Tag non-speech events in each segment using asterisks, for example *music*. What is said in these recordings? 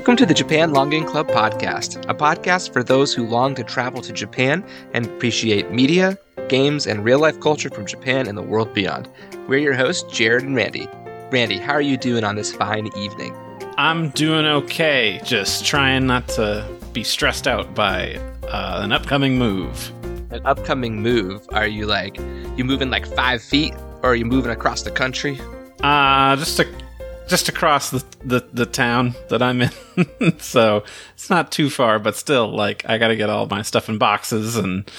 Welcome to the Japan Longing Club podcast, a podcast for those who long to travel to Japan and appreciate media, games, and real life culture from Japan and the world beyond. We're your hosts, Jared and Randy. Randy, how are you doing on this fine evening? I'm doing okay, just trying not to be stressed out by uh, an upcoming move. An upcoming move? Are you like, you moving like five feet, or are you moving across the country? Uh, just a just across the, the, the town that I'm in. *laughs* so it's not too far, but still, like, I got to get all my stuff in boxes and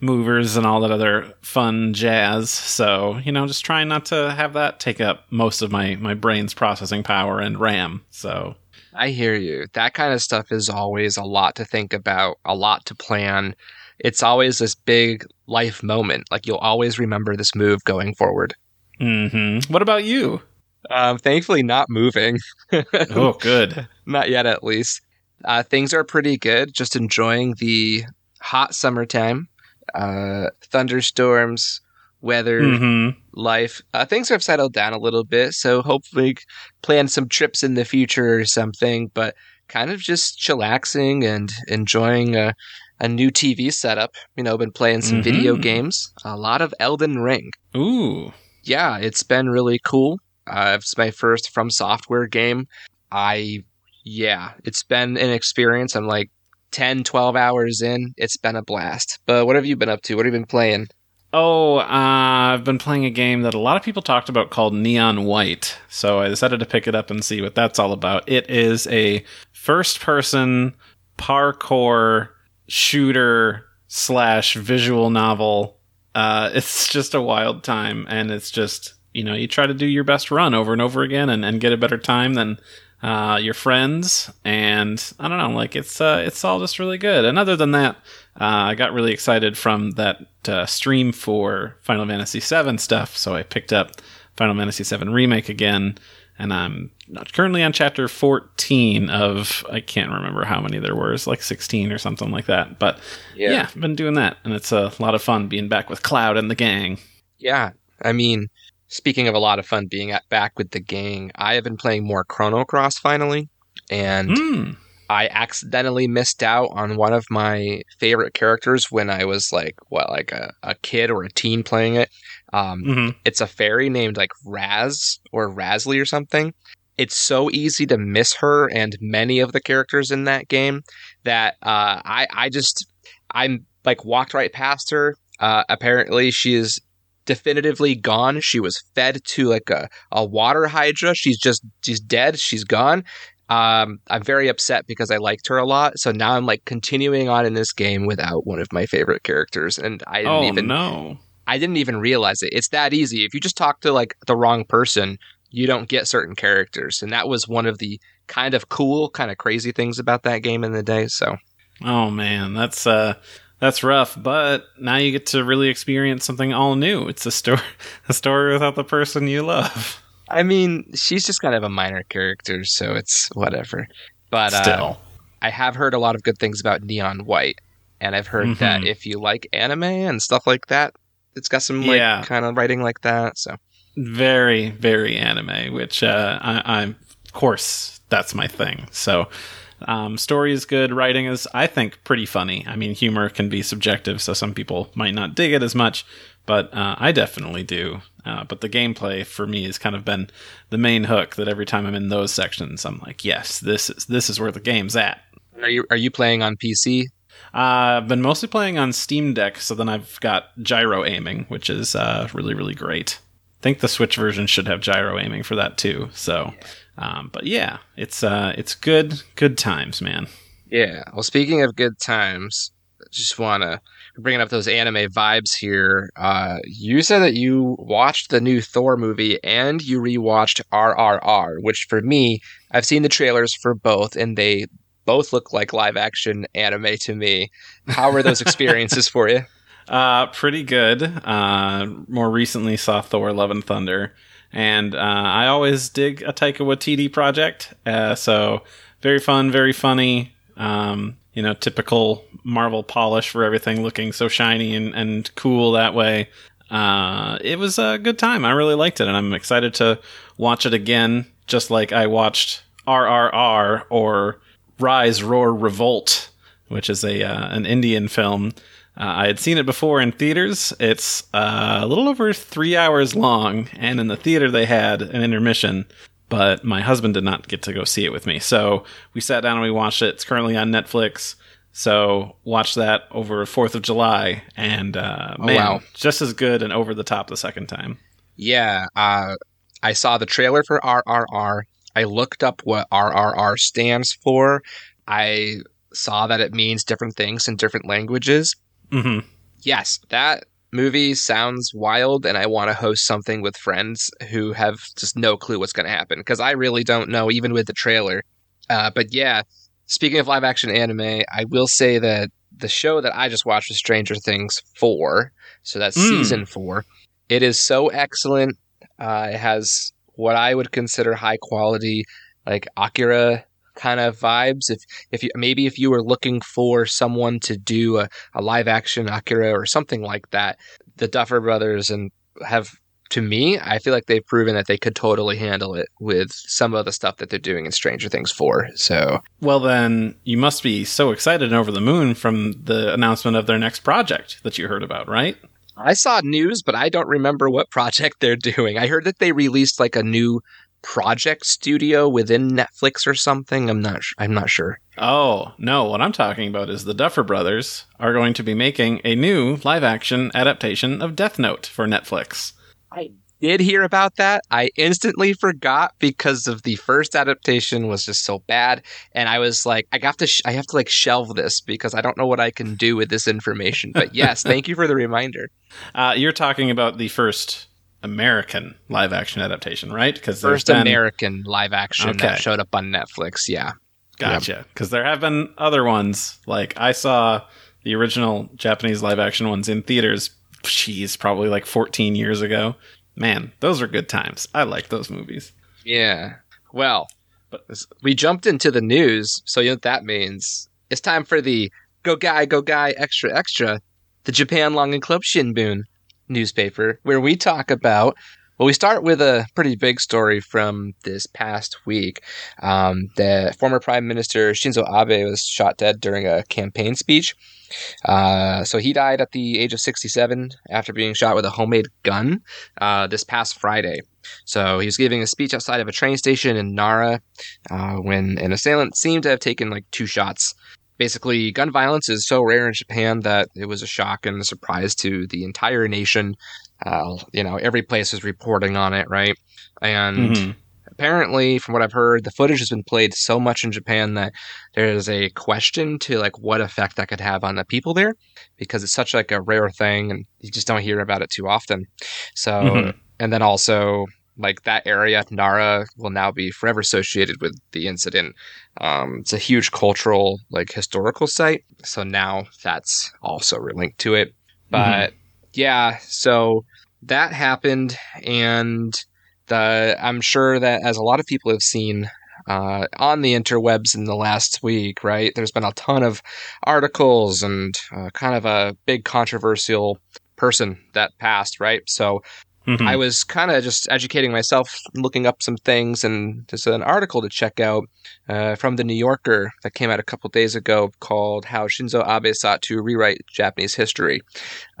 movers and all that other fun jazz. So, you know, just trying not to have that take up most of my, my brain's processing power and RAM. So. I hear you. That kind of stuff is always a lot to think about, a lot to plan. It's always this big life moment. Like, you'll always remember this move going forward. Mm-hmm. What about you? Um, thankfully, not moving. *laughs* oh, good. Not yet, at least. Uh, things are pretty good. Just enjoying the hot summertime, uh, thunderstorms, weather, mm-hmm. life. Uh, things have settled down a little bit, so hopefully plan some trips in the future or something. But kind of just chillaxing and enjoying a, a new TV setup. You know, been playing some Mm-hmm. video games. A lot of Elden Ring. Ooh. Yeah, it's been really cool. Uh, it's my first FromSoftware game. I, yeah, it's been an experience. I'm like 10, 12 hours in. It's been a blast. But what have you been up to? What have you been playing? Oh, uh, I've been playing a game that a lot of people talked about called Neon White. So I decided to pick it up and see what that's all about. It is a first person parkour shooter slash visual novel. Uh, *laughs* it's just a wild time, and it's just, you know, you try to do your best run over and over again and, and get a better time than uh, your friends, and I don't know, like it's uh, it's all just really good. And other than that, uh, I got really excited from that uh, stream for Final Fantasy VII stuff, so I picked up Final Fantasy VII Remake again, and I'm currently on chapter 14 of I can't remember how many there were, it's like 16 or something like that. But Yeah. yeah, I've been doing that, and it's a lot of fun being back with Cloud and the gang. Yeah, I mean, speaking of a lot of fun being at, back with the gang, I have been playing more Chrono Cross finally, and Hmm. I accidentally missed out on one of my favorite characters when I was like, what, like a, a kid or a teen playing it. Um, hmm it's a fairy named like Raz or Razly or something. It's so easy to miss her and many of the characters in that game that uh, I I just I'm like walked right past her. Uh, apparently, she is definitively gone. She was fed to like a, a water hydra. She's just she's dead. She's gone. Um, I'm very upset because I liked her a lot. So now I'm like continuing on in this game without one of my favorite characters, and I didn't Oh even no. I didn't even realize it. It's that easy. If you just talk to like the wrong person, you don't get certain characters. And that was one of the kind of cool, kind of crazy things about that game in the day. So Oh man, that's uh that's rough, but now you get to really experience something all new. It's a story *laughs* a story without the person you love. I mean, she's just kind of a minor character, so it's whatever. But uh, Still. I have heard a lot of good things about Neon White, and I've heard that Mhm. if you like anime and stuff like that, it's got some like Yeah. kind of writing like that. So Very, very anime, which uh I, I'm of course that's my thing. So um, story is good. Writing is, I think, pretty funny. I mean, humor can be subjective, so some people might not dig it as much, but uh, I definitely do. Uh, but the gameplay for me has kind of been the main hook. That every time I'm in those sections, I'm like, yes, this is this is where the game's at. are you are you playing on PC? Uh, I've been mostly playing on Steam Deck, so then I've got gyro aiming, which is uh, really, really great. I think the Switch version should have gyro aiming for that too. So, um, but yeah, it's uh, it's good, good times, man. Yeah. Well, speaking of good times, just want to bringing up those anime vibes here. Uh, you said that you watched the new Thor movie and you rewatched RRR, which for me, I've seen the trailers for both, and they both look like live action anime to me. How were those *laughs* experiences for you? Uh, pretty good. Uh, more recently saw Thor: Love and Thunder, and uh, I always dig a Taika Waititi project. Uh, so very fun, very funny. Um, you know, typical Marvel polish for everything looking so shiny and, and cool that way. Uh, it was a good time. I really liked it, and I'm excited to watch it again. Just like I watched RRR or Rise, Roar, Revolt, which is a uh, an Indian film. Uh, I had seen it before in theaters. It's uh, a little over three hours long, and in the theater they had an intermission, but my husband did not get to go see it with me. So we sat down and we watched it. It's currently on Netflix. So watch that over Fourth of July, and uh, Oh, man, wow. just as good and over the top the second time. Yeah, uh, I saw the trailer for RRR. I looked up what RRR stands for. I saw that it means different things in different languages. Hmm Yes, that movie sounds wild, and I want to host something with friends who have just no clue what's going to happen because I really don't know, even with the trailer. Uh, but yeah, speaking of live action anime, I will say that the show that I just watched was Stranger Things 4. So that's Mm. season 4. It is so excellent. Uh, it has what I would consider high quality, like Akira kind of vibes. If if you maybe if you were looking for someone to do a, a live action Akira or something like that, the Duffer Brothers and have to me, I feel like they've proven that they could totally handle it with some of the stuff that they're doing in Stranger Things 4. So Well, then you must be so excited and over the moon from the announcement of their next project that you heard about, right? I saw news, but I don't remember what *laughs* project they're doing. I heard that they released like a new project studio within Netflix or something. I'm not. Sh- I'm not sure. Oh, no, what I'm talking about is the Duffer Brothers are going to be making a new live action adaptation of Death Note for Netflix. I did hear about that? I instantly forgot because of the first adaptation was just so bad, and I was like, I have to. Sh- I have to like shelve this because I don't know what I can do with this information. But yes, *laughs* thank you for the reminder. Uh, you're talking about the first American live action adaptation, right? Because First American live action Okay. that showed up on Netflix. Yeah. Gotcha. Because there have been other ones. Like I saw the original Japanese live action ones in theaters. Jeez, probably like 14 years ago. Man, those are good times. I like those movies. Yeah. Well, but we jumped into the news, so you know what that means. It's time for the Go Guy, Go Guy Extra Extra, the Japan Longing Club Shinbun newspaper, where we talk about. Well, we start with a pretty big story from this past week. Um, the former Prime Minister Shinzo Abe was shot dead during a campaign speech. Uh, so he died at the age of 67 after being shot with a homemade gun uh, this past Friday. So he was giving a speech outside of a train station in Nara uh, when an assailant seemed to have taken like two shots. Basically, gun violence is so rare in Japan that it was a shock and a surprise to the entire nation. Uh, you know, every place was reporting on it, right? And Mhm. apparently, from what I've heard, the footage has been played so much in Japan that there is a question to like what effect that could have on the people there, because it's such like a rare thing, and you just don't hear about it too often. So, Mhm. and then also like that area, Nara, will now be forever associated with the incident. Um, it's a huge cultural, like historical site, so now that's also linked to it. But yeah, so that happened, and the I'm sure that as a lot of people have seen uh, on the interwebs in the last week, right? There's been a ton of articles and uh, kind of a big controversial person that passed, right? So Mhm. I was kind of just educating myself, looking up some things, and there's an article to check out uh, from the New Yorker that came out a couple days ago called "How Shinzo Abe Sought to Rewrite Japanese History,"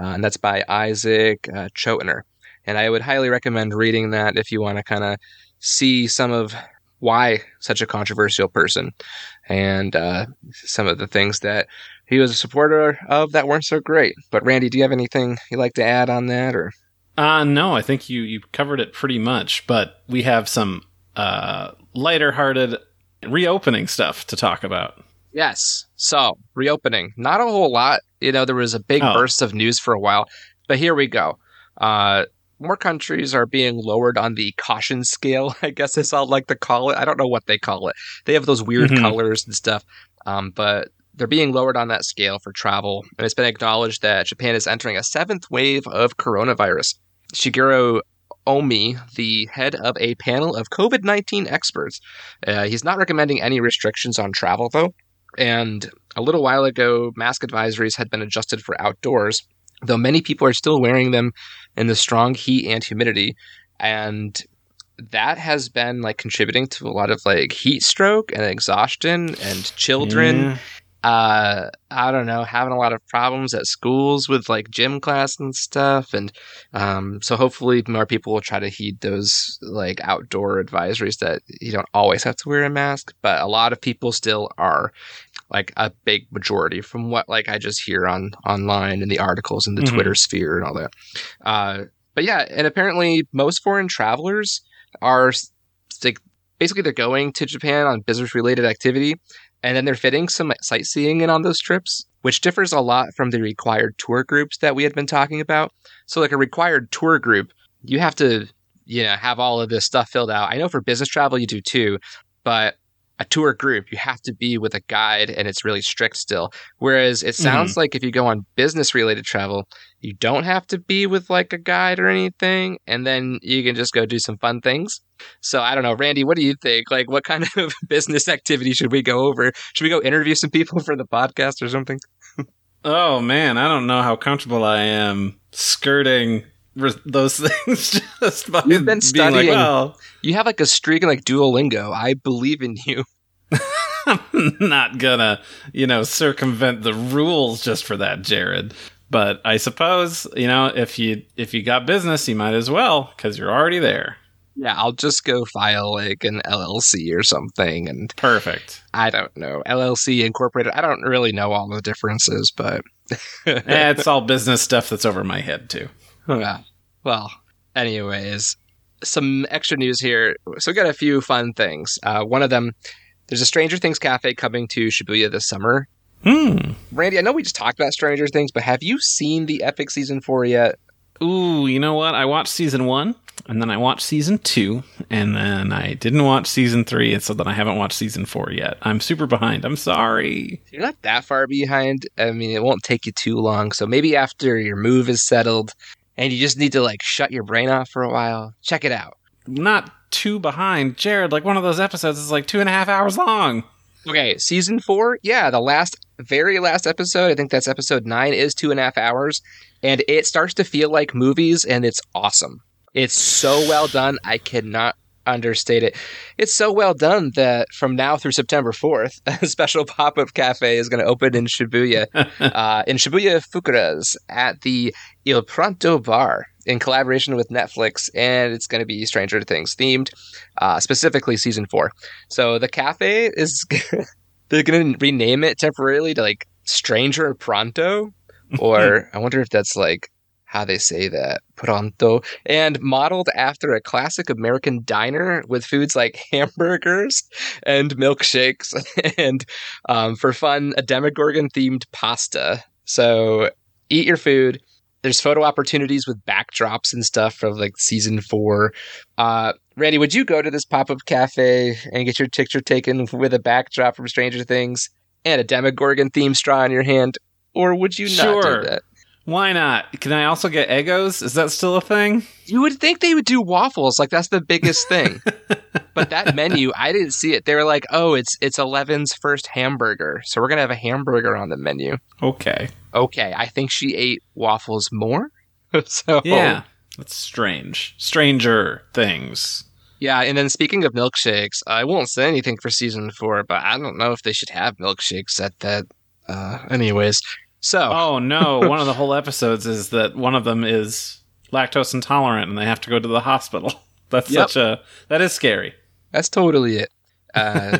uh, and that's by Isaac uh, Chotiner. And I would highly recommend reading that if you want to kind of see some of why such a controversial person and uh, some of the things that he was a supporter of that weren't so great. But Randy, do you have anything you'd like to add on that, or? Uh, no, I think you, you covered it pretty much, but we have some uh, lighter hearted reopening stuff to talk about. Yes. So, reopening. Not a whole lot. You know, there was a big Oh. burst of news for a while, but here we go. Uh, more countries are being lowered on the caution scale, *laughs* I guess is all like to call it. I don't know what they call it. They have those weird Mhm. colors and stuff, um, but they're being lowered on that scale for travel. And it's been acknowledged that Japan is entering a seventh wave of coronavirus. Shigeru Omi, the head of a panel of COVID 19 experts, uh, he's not recommending any restrictions on travel, though. And a little while ago, mask advisories had been adjusted for outdoors, though many people are still wearing them in the strong heat and humidity. And that has been like contributing to a lot of like heat stroke and exhaustion and children Yeah. Uh i don't know having a lot of problems at schools with like gym class and stuff and um so hopefully more people will try to heed those like outdoor advisories that you don't always have to wear a mask but a lot of people still are like a big majority from what like i just hear on online and the articles in the Mhm. twitter sphere and all that uh but yeah and apparently most foreign travelers are like basically they're going to japan on business related activity and then they're fitting some sightseeing in on those trips, which differs a lot from the required tour groups that we had been talking about. So, like a required tour group, you have to, you know, have all of this stuff filled out. I know for business travel you do too, but a tour group you have to be with a guide, and it's really strict still. Whereas it mm-hmm. sounds like if you go on business related travel, you don't have to be with like a guide or anything, and then you can just go do some fun things. So I don't know, Randy, what do you think? Like, what kind of *laughs* business activity should we go over? Should we go interview some people *laughs* for the podcast or something? Oh man, I don't know how comfortable I am skirting re- those *laughs* things just by You've been studying. Like, well, You have like a streak in like Duolingo. I believe in you. *laughs* I'm not gonna, you know, circumvent the rules just for that, Jared. But I suppose, you know, if you if you got business, you might as well because you're already there. Yeah, I'll just go file like an LLC or something, and Perfect. I don't know LLC incorporated. I don't really know all the differences, but *laughs* Eh, it's all business stuff that's over my head too. Yeah. Well, anyways, some extra news here. So we got a few fun things. Uh, one of them, there's a Stranger Things cafe coming to Shibuya this summer. Hmm. Randy, I know we just talked about Stranger Things, but have you seen the Epic season four yet? Ooh, you know what? I watched season one, and then I watched season two, and then I didn't watch season three, and so then I haven't watched season four yet. I'm super behind. I'm sorry. You're not that far behind. I mean, it won't take you too long. So maybe after your move is settled and you just need to like shut your brain off for a while, check it out. Not too behind, Jared. Like one of those episodes is like two and a half hours long. Okay, season four, yeah, the last, very last episode, I think that's episode nine, is two and a half hours, and it starts to feel like movies, and it's awesome. It's so well done, I cannot understate it. It's so well done that from now through September 4th, *laughs* a special pop up cafe is going to open in Shibuya, *laughs* uh, in Shibuya Fukuras at the Il Pronto Bar in collaboration with Netflix, and it's going to be Stranger Things themed, uh, specifically season four. So the cafe is *laughs* they're going to rename it temporarily to like Stranger Pronto, or I wonder if that's like how they say that pronto, and modeled after a classic American diner with foods like *laughs* hamburgers and milkshakes, *laughs* and um, for fun, a Demogorgon themed pasta. So eat your food. There's photo opportunities with backdrops and stuff from like season four. Uh, Randy, would you go to this pop up cafe and get your picture taken with a backdrop from Stranger Things and a Demogorgon themed straw in your hand? Or would you not Sure. do that? Why not? Can I also get Eggos? Is that still a thing? You would think they would do waffles, like that's the biggest thing. *laughs* but that menu, I didn't see it. They were like, "Oh, it's it's Eleven's first hamburger, so we're gonna have a hamburger on the menu." Okay. Okay, I think she ate waffles more. *laughs* so Yeah. That's strange. Stranger things. yeah. And then speaking of milkshakes, I won't say anything for season four, but I don't know if they should have milkshakes at that. Uh, anyways, so Oh no, *laughs* one of the whole episodes is that one of them is lactose intolerant and they have to go to the hospital. *laughs* That's Yep. such a that is scary. That's totally it. *laughs* Uh,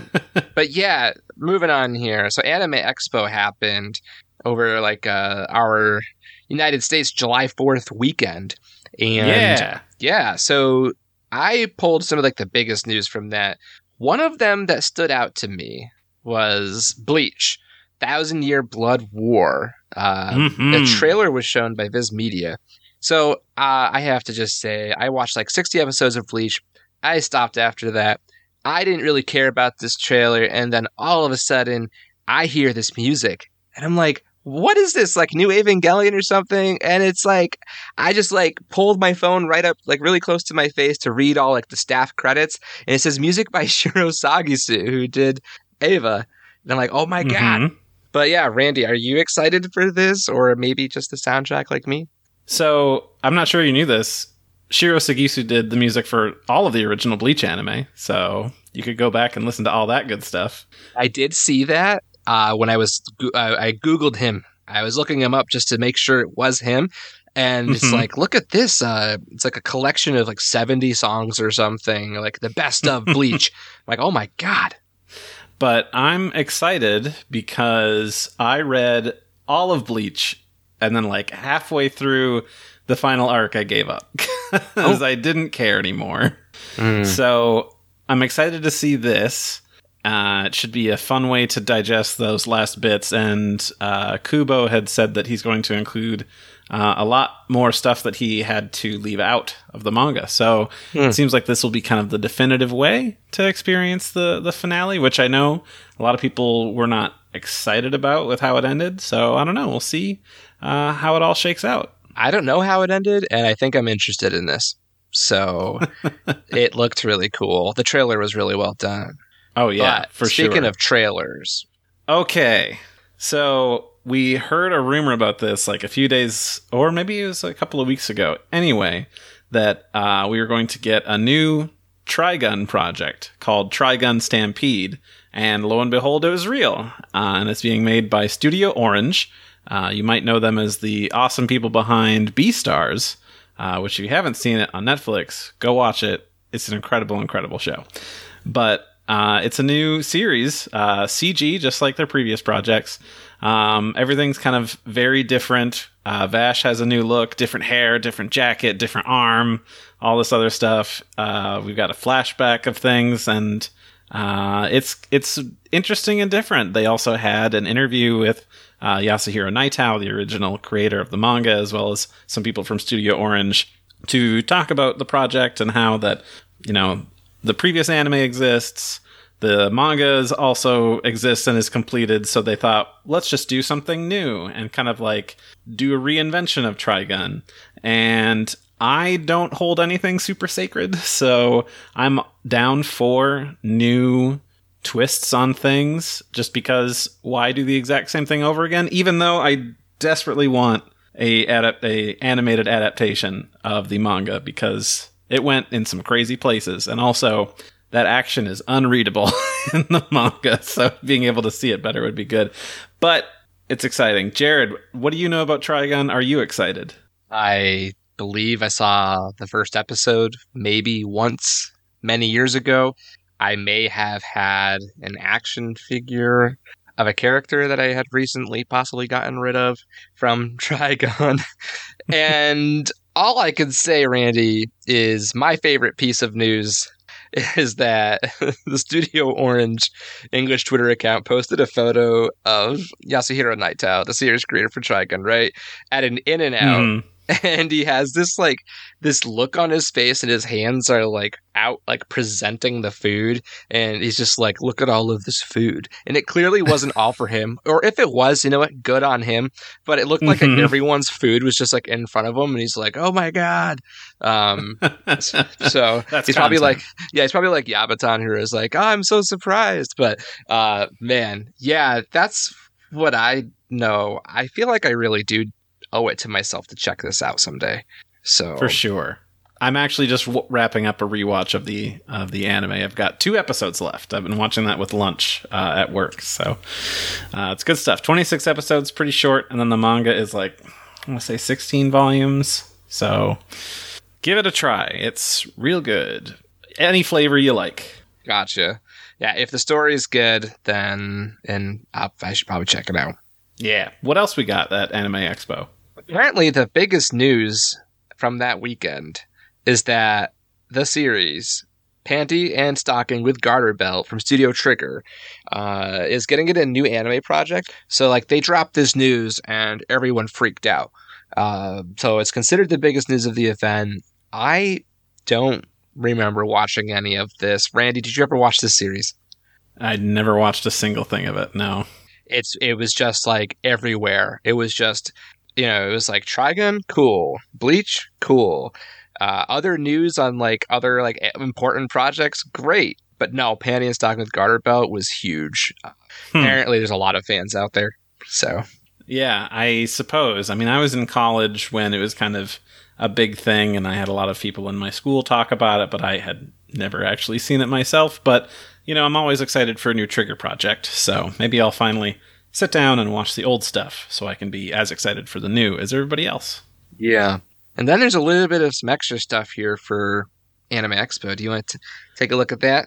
but yeah, moving on here. So Anime Expo happened over like uh, our United States July 4th weekend. And yeah. yeah, so I pulled some of like the biggest news from that. One of them that stood out to me was Bleach, Thousand Year Blood War. Uh, Mhm. the trailer was shown by Viz Media. So uh, I have to just say, I watched like 60 episodes of Bleach. I stopped after that. I didn't really care about this trailer. And then all of a sudden, I hear this music. And I'm like, what is this? Like New Evangelion or something? And it's like, I just like pulled my phone right up, like really close to my face to read all like the staff credits. And it says music by *laughs* Shiro Sagisu, who did Eva. And I'm like, oh my God. But yeah, Randy, are you excited for this or maybe just the soundtrack like me? So I'm not sure you knew this. Shiro Sagisu did the music for all of the original Bleach anime, so you could go back and listen to all that good stuff. I did see that uh, when I was uh, I googled him. I was looking him up just to make sure it was him, and it's Mhm. like, look at this. Uh, it's like a collection of like seventy songs or something, like the best of *laughs* Bleach. Like, oh my god, But I'm excited because I read all of Bleach and then like halfway through the final arc I gave up *laughs* because I didn't care anymore. So I'm excited to see this. Uh, it should be a fun way to digest those last bits. And uh, Kubo had said that he's going to include uh, a lot more stuff that he had to leave out of the manga. So it seems like this will be kind of the definitive way to experience the the finale, which I know a lot of people were not excited about with how it ended. So I don't know. We'll see uh, how it all shakes out. I don't know how it ended, and I think I'm interested in this. So *laughs* it looked really cool. The trailer was really well done. Oh yeah, But for speaking sure. of trailers, Okay. So we heard a rumor about this like a few days, or maybe it was a couple of weeks ago. Anyway, that uh, we were going to get a new Trigun project called Trigun Stampede. And lo and behold, it was real. Uh, and it's being made by Studio Orange. Uh, you might know them as the awesome people behind Beastars, uh, which if you haven't seen it on Netflix, go watch it. It's an incredible, incredible show. But uh, it's a new series, uh, CG, just like their previous projects. Um, everything's kind of very different. Uh, Vash has a new look, different hair, different jacket, different arm, all this other stuff. Uh, we've got a flashback of things, and uh, it's it's interesting and different. They also had an interview with uh, Yasuhiro Nightow, the original creator of the manga, as well as some people from Studio Orange, to talk about the project and how that you know the previous anime exists. The mangas also exists and is completed, so they thought, let's just do something new and kind of like do a reinvention of Trigun. And I don't hold anything super sacred, *laughs* so I'm down for new twists on things just because why do the exact same thing over again? Even though I desperately want a, adapt- a animated adaptation of the manga because it went in some crazy places and also that action is unreadable *laughs* in the manga so being able to see it better would be good but it's exciting jared what do you know about trigun are you excited I believe I saw the first episode maybe once many years ago. I may have had an action figure of a character that I had recently possibly gotten rid of from *laughs* Trigun. *laughs* and all I can say, Randy, is my favorite piece of news *laughs* is that *laughs* the Studio Orange English Twitter account posted a photo of Yasuhiro Nightow, the series creator for Trigun, right? At an In-N-Out Mhm. *laughs* and he has this like this look on his face and his hands are like out like presenting the food. And he's just like look at all of this food. And it clearly *laughs* wasn't all for him. Or if it was you know what? Good on him. But it looked like Mhm. everyone's food was just like in front of him. And he's like oh my god. Um so *laughs* That's he's probably like yeah he's probably like Yabaton who is like oh, i'm so surprised. But uh man yeah that's what i know. I feel like i really do owe it to myself to check this out someday. So for sure. I'm actually just w- wrapping up a rewatch of the of the anime. I've got two episodes left. I've been watching that with lunch uh, at work. So uh, it's good stuff. 26 episodes pretty short. And then the manga is like i want to say 16 volumes. So give it a try. It's real good. Any flavor you like. Gotcha. Yeah if the story is good then and i I should probably check it out. Yeah. What else we got at anime expo apparently the biggest news from that weekend is that the series panty and stocking with garter belt from studio trigger uh, is getting it a new anime project. So like they dropped this news and everyone freaked out. Uh, so it's considered the biggest news of the event. I don't remember watching any of this. Randy did you ever watch this series? I never watched a single thing of it no. It's it was just like everywhere. It was just you know, it was like Trigun, cool. Bleach, cool. Uh, other news on like other like important projects, great. But no, Panty and Stocking with Garter Belt was huge. Hmm. Apparently, there's a lot of fans out there. So Yeah, I suppose. I mean, I was in college when it was kind of a big thing, and I had a lot of people in my school talk about it, but I had never actually seen it myself. But, you know, I'm always excited for a new Trigger project, so maybe I'll finally sit down and watch the old stuff so I can be as excited for the new as everybody else. Yeah. And then there's a little bit of some extra stuff here for Anime Expo. Do you want to take a look at that?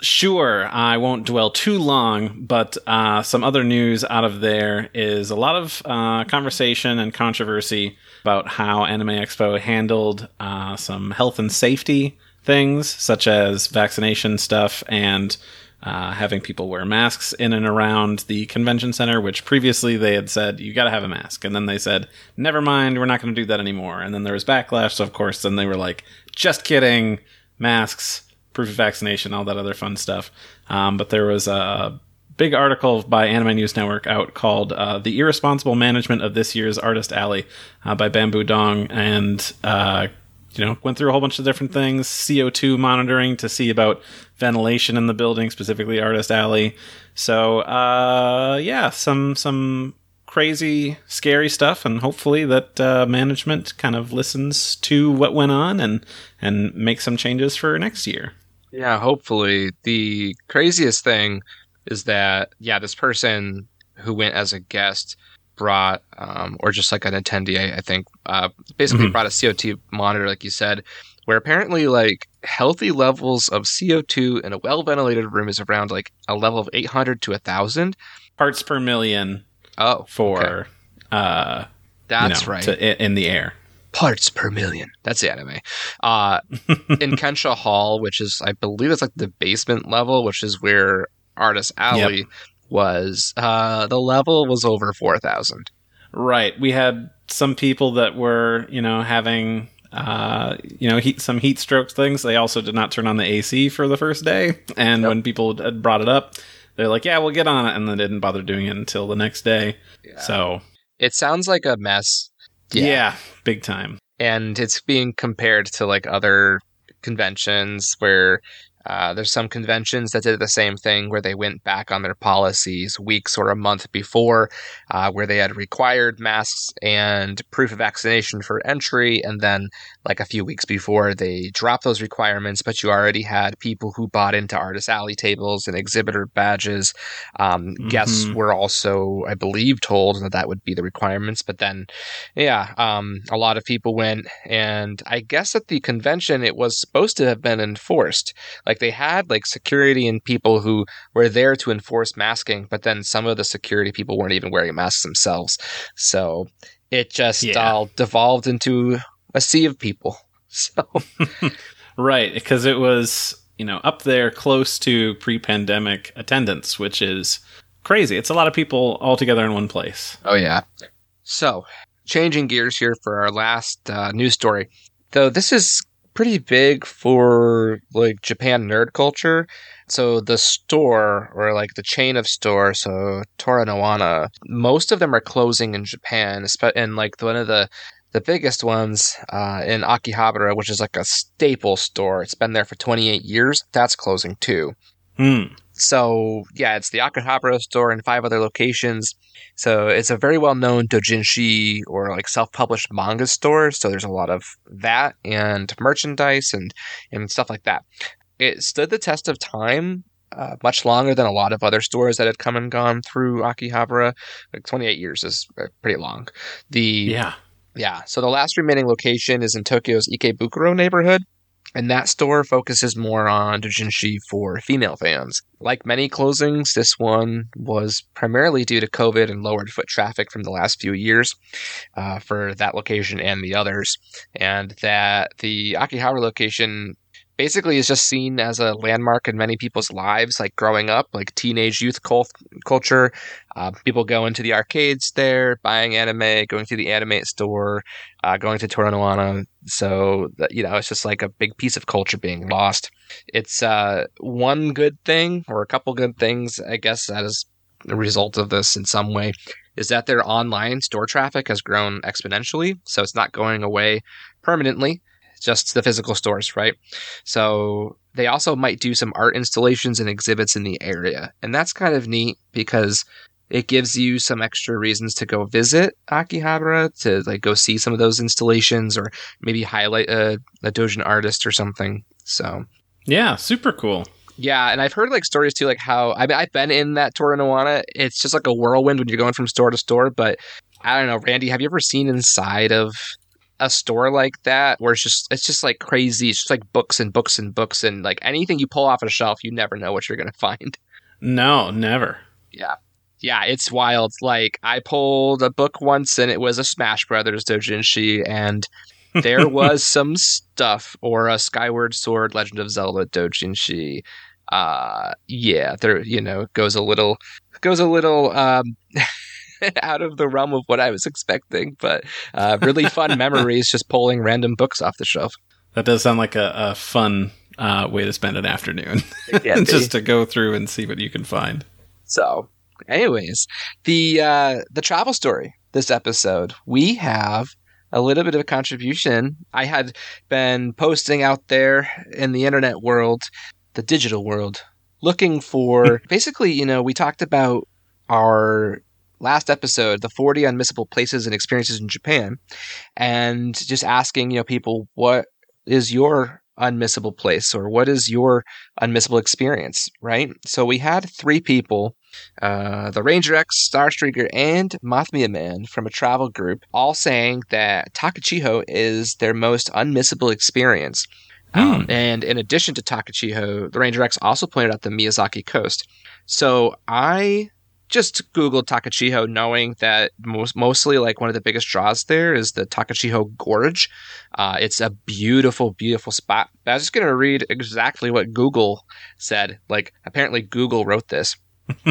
Sure, I won't dwell too long, but uh, some other news out of there is a lot of uh, conversation and controversy about how Anime Expo handled uh, some health and safety things, such as vaccination stuff and uh, having people wear masks in and around the convention center, which previously they had said, you got to have a mask. And then they said, never mind, we're not going to do that anymore. And then there was backlash. So, of course, then they were like, just kidding, masks proof of vaccination, all that other fun stuff. Um, but there was a big article by Anime News Network out called uh, "The Irresponsible Management of This Year's Artist Alley" uh, by Bamboo Dong, and uh, you know went through a whole bunch of different things, CO two monitoring to see about ventilation in the building, specifically Artist Alley. So uh, yeah, some some crazy, scary stuff, and hopefully that uh, management kind of listens to what went on and and make some changes for next year. Yeah, hopefully. The craziest thing is that, yeah, this person who went as a guest brought, um, or just like an attendee, I think, uh, basically mm-hmm. brought a CO2 monitor, like you said, where apparently, like, healthy levels of CO2 in a well ventilated room is around like a level of 800 to 1,000 parts per million. Oh, for, okay. uh, that's you know, right. To, in the air parts per million. That's the anime. Uh, *laughs* in Kentia Hall, which is, I believe it's like the basement level, which is where Artist Alley yep. was, uh, the level was over 4,000. Right. We had some people that were, you know, having uh, you know, heat some heat strokes things. They also did not turn on the AC for the first day, and yep. when people had brought it up, they're like, "Yeah, we'll get on it," and then they didn't bother doing it until the next day. Yeah. So it sounds like a mess. Yeah. yeah, big time. And it's being compared to like other conventions where uh, there's some conventions that did the same thing where they went back on their policies weeks or a month before, uh, where they had required masks and proof of vaccination for entry. And then, like a few weeks before, they dropped those requirements, but you already had people who bought into Artist Alley tables and exhibitor badges. Um, mm-hmm. Guests were also, I believe, told that that would be the requirements. But then, yeah, um, a lot of people went. And I guess at the convention, it was supposed to have been enforced. Like they had like security and people who were there to enforce masking, but then some of the security people weren't even wearing masks themselves. So it just yeah. all devolved into a sea of people. *laughs* So *laughs* right, because it was you know up there close to pre-pandemic attendance, which is crazy. It's a lot of people all together in one place. Oh yeah. So changing gears here for our last uh, news story. Though this is pretty big for like Japan nerd culture. So the store or like the chain of stores, so Toranoana, most of them are closing in Japan, and like one of the the biggest ones uh, in Akihabara, which is like a staple store. It's been there for 28 years. That's closing too. Hmm. So yeah, it's the Akihabara store and five other locations. So it's a very well known dojinshi or like self published manga store. So there's a lot of that and merchandise and and stuff like that. It stood the test of time. Uh, much longer than a lot of other stores that had come and gone through Akihabara. Like 28 years is uh, pretty long. The yeah yeah. So the last remaining location is in Tokyo's Ikebukuro neighborhood. And that store focuses more on doujinshi for female fans. Like many closings, this one was primarily due to COVID and lowered foot traffic from the last few years uh, for that location and the others. And that the Akihabara location basically is just seen as a landmark in many people's lives, like growing up, like teenage youth cult- culture. Uh, people go into the arcades there, buying anime, going to the anime store, uh, going to Toranoana. So, you know, it's just like a big piece of culture being lost. It's uh, one good thing, or a couple good things, I guess, that is a result of this in some way, is that their online store traffic has grown exponentially. So it's not going away permanently just the physical stores, right? So they also might do some art installations and exhibits in the area. And that's kind of neat because it gives you some extra reasons to go visit Akihabara to like go see some of those installations or maybe highlight a, a Dojin artist or something. So yeah, super cool. Yeah, and I've heard like stories too, like how I I've been in that Toranoana. It's just like a whirlwind when you're going from store to store. But I don't know, Randy, have you ever seen inside of a store like that where it's just it's just like crazy. It's just like books and books and books and like anything you pull off a shelf, you never know what you're gonna *laughs* find. No, never. Yeah. Yeah, it's wild. Like I pulled a book once and it was a Smash Brothers Dojinshi and *laughs* there was some stuff or a Skyward Sword Legend of Zelda Dojinshi. Uh yeah, there you know, goes a little goes a little um *laughs* *laughs* out of the realm of what I was expecting, but uh, really fun *laughs* memories just pulling random books off the shelf. That does sound like a, a fun uh, way to spend an afternoon. *laughs* just to go through and see what you can find. So, anyways, the uh, the travel story this episode, we have a little bit of a contribution. I had been posting out there in the internet world, the digital world, looking for basically, you know, we talked about our last episode, the 40 unmissable places and experiences in Japan, and just asking, you know, people, what is your unmissable place or what is your unmissable experience, right? So we had three people, uh, the Ranger X, Starstreaker, and Mothmia Man from a travel group, all saying that Takachiho is their most unmissable experience. Hmm. Um, and in addition to Takachiho, the Ranger X also pointed out the Miyazaki coast. So I just Google Takachiho, knowing that most, mostly like one of the biggest draws there is the Takachiho Gorge. Uh, it's a beautiful, beautiful spot. But I was just going to read exactly what Google said. Like, apparently, Google wrote this. *laughs*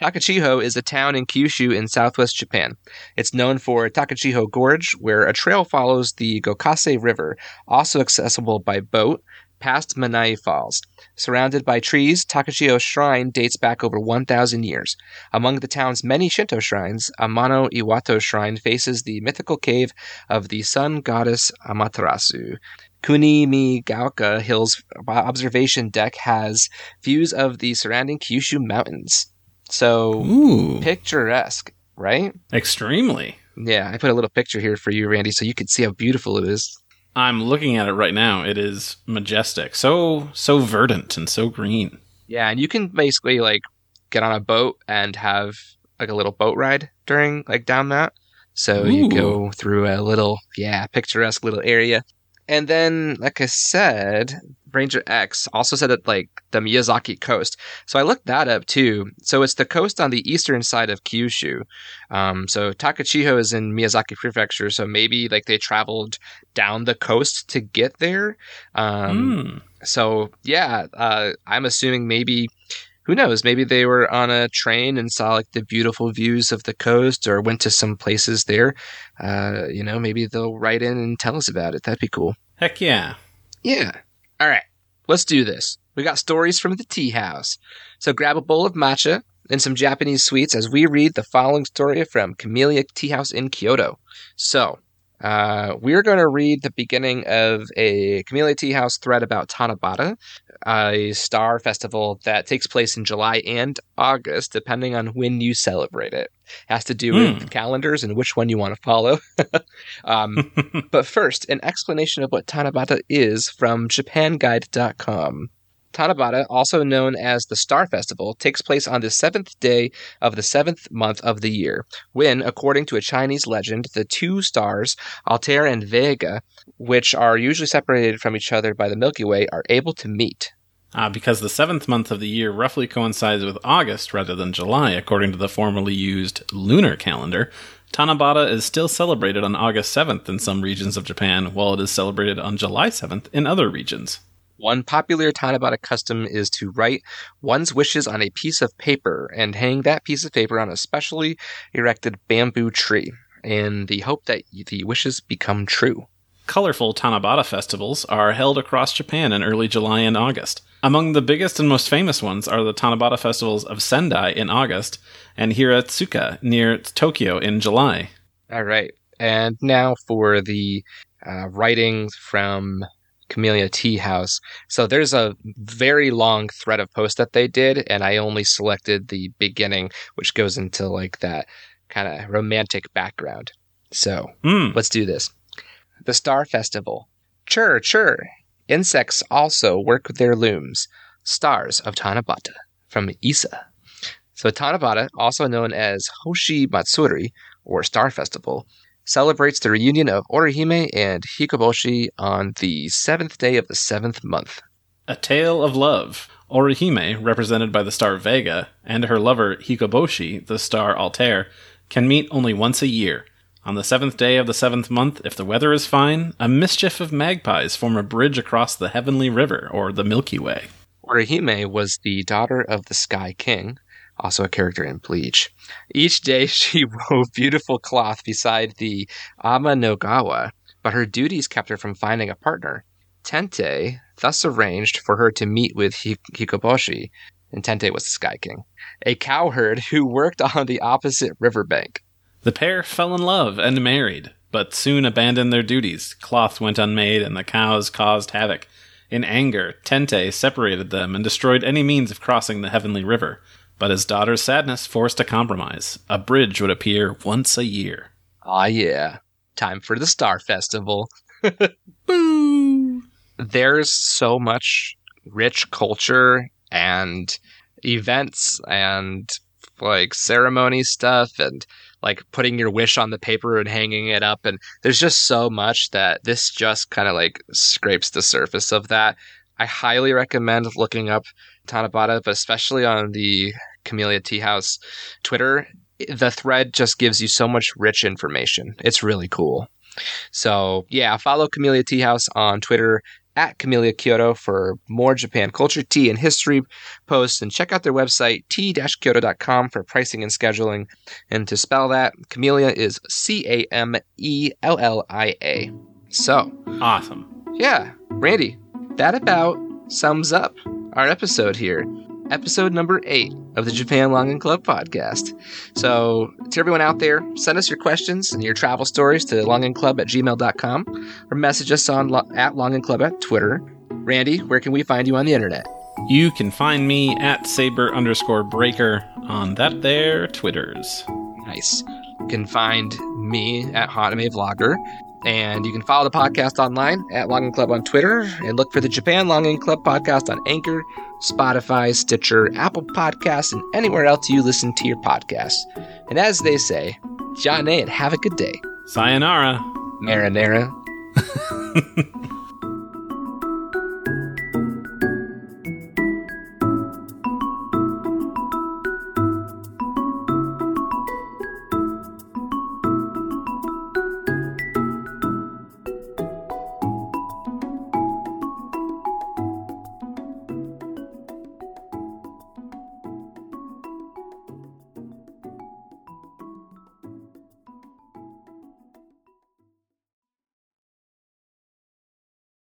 Takachiho is a town in Kyushu in southwest Japan. It's known for Takachiho Gorge, where a trail follows the Gokase River, also accessible by boat, past Manai Falls. Surrounded by trees, Takachiho Shrine dates back over 1,000 years. Among the town's many Shinto shrines, Amano Iwato Shrine faces the mythical cave of the sun goddess Amaterasu. Kunimigaoka Hills observation deck has views of the surrounding Kyushu mountains. So Ooh. picturesque, right? Extremely. Yeah, I put a little picture here for you, Randy, so you could see how beautiful it is. I'm looking at it right now. It is majestic. So so verdant and so green. Yeah, and you can basically like get on a boat and have like a little boat ride during like down that. So Ooh. you go through a little yeah, picturesque little area. And then, like I said, Ranger X also said that like the Miyazaki coast. So I looked that up too. So it's the coast on the eastern side of Kyushu. Um, so Takachiho is in Miyazaki Prefecture. So maybe like they traveled down the coast to get there. Um, mm. So yeah, uh, I'm assuming maybe who knows? Maybe they were on a train and saw like the beautiful views of the coast, or went to some places there. Uh, you know, maybe they'll write in and tell us about it. That'd be cool. Heck yeah. Yeah. All right, let's do this. We got stories from the tea house. So grab a bowl of matcha and some Japanese sweets as we read the following story from Camellia Tea House in Kyoto. So, uh, we're going to read the beginning of a Camellia Tea House thread about Tanabata, a star festival that takes place in July and August, depending on when you celebrate it. it has to do with mm. calendars and which one you want to follow. *laughs* um, *laughs* but first, an explanation of what Tanabata is from JapanGuide.com. Tanabata, also known as the Star Festival, takes place on the seventh day of the seventh month of the year, when, according to a Chinese legend, the two stars, Altair and Vega, which are usually separated from each other by the Milky Way, are able to meet. Uh, because the seventh month of the year roughly coincides with August rather than July, according to the formerly used lunar calendar, Tanabata is still celebrated on August 7th in some regions of Japan, while it is celebrated on July 7th in other regions. One popular Tanabata custom is to write one's wishes on a piece of paper and hang that piece of paper on a specially erected bamboo tree in the hope that the wishes become true. Colorful Tanabata festivals are held across Japan in early July and August. Among the biggest and most famous ones are the Tanabata festivals of Sendai in August and Hiratsuka near Tokyo in July. All right. And now for the uh, writings from Camellia Tea House. So there's a very long thread of posts that they did, and I only selected the beginning, which goes into like that kind of romantic background. So Mm. let's do this. The Star Festival. Chur, chur. Insects also work with their looms. Stars of Tanabata from Isa. So Tanabata, also known as Hoshi Matsuri, or Star Festival, celebrates the reunion of Orihime and Hikoboshi on the seventh day of the seventh month. A Tale of Love. Orihime, represented by the star Vega, and her lover Hikoboshi, the star Altair, can meet only once a year. On the seventh day of the seventh month, if the weather is fine, a mischief of magpies form a bridge across the Heavenly River, or the Milky Way. Orihime was the daughter of the Sky King, also a character in Bleach. Each day *laughs* she wove beautiful cloth beside the Ama no Gawa, but her duties kept her from finding a partner. Tentei thus arranged for her to meet with Hikoboshi, and Tentei was the Sky King, a cowherd who worked on the opposite riverbank. The pair fell in love and married, but soon abandoned their duties. Cloth went unmade, and the cows caused havoc. In anger, Tentei separated them and destroyed any means of crossing the Heavenly River. But his daughter's sadness forced a compromise. A bridge would appear once a year. Ah, yeah. Time for the Star Festival. *laughs* Boo! there's so much rich culture and events and like ceremony stuff and like putting your wish on the paper and hanging it up and there's just so much that this just kind of like scrapes the surface of that i highly recommend looking up tanabata but especially on the camellia tea house twitter the thread just gives you so much rich information it's really cool so yeah follow camellia tea house on twitter at Camellia Kyoto for more Japan culture, tea, and history posts. And check out their website, tea-kyoto.com, for pricing and scheduling. And to spell that, Camellia is C A M E L L I A. So, Awesome. yeah, Randy, that about sums up our episode here. Episode number eight of the Japan Longing Club podcast. So, to everyone out there, send us your questions and your travel stories to longingclub at gmail.com or message us on lo- at Longing Club at Twitter. Randy, where can we find you on the internet? You can find me at saber underscore breaker on that there Twitters. Nice. You can find me at Haname Vlogger. And you can follow the podcast online at Longing Club on Twitter and look for the Japan Longing Club podcast on Anchor, Spotify, Stitcher, Apple Podcasts, and anywhere else you listen to your podcasts. And as they say, Jane and have a good day. Sayonara. Marinara. *laughs*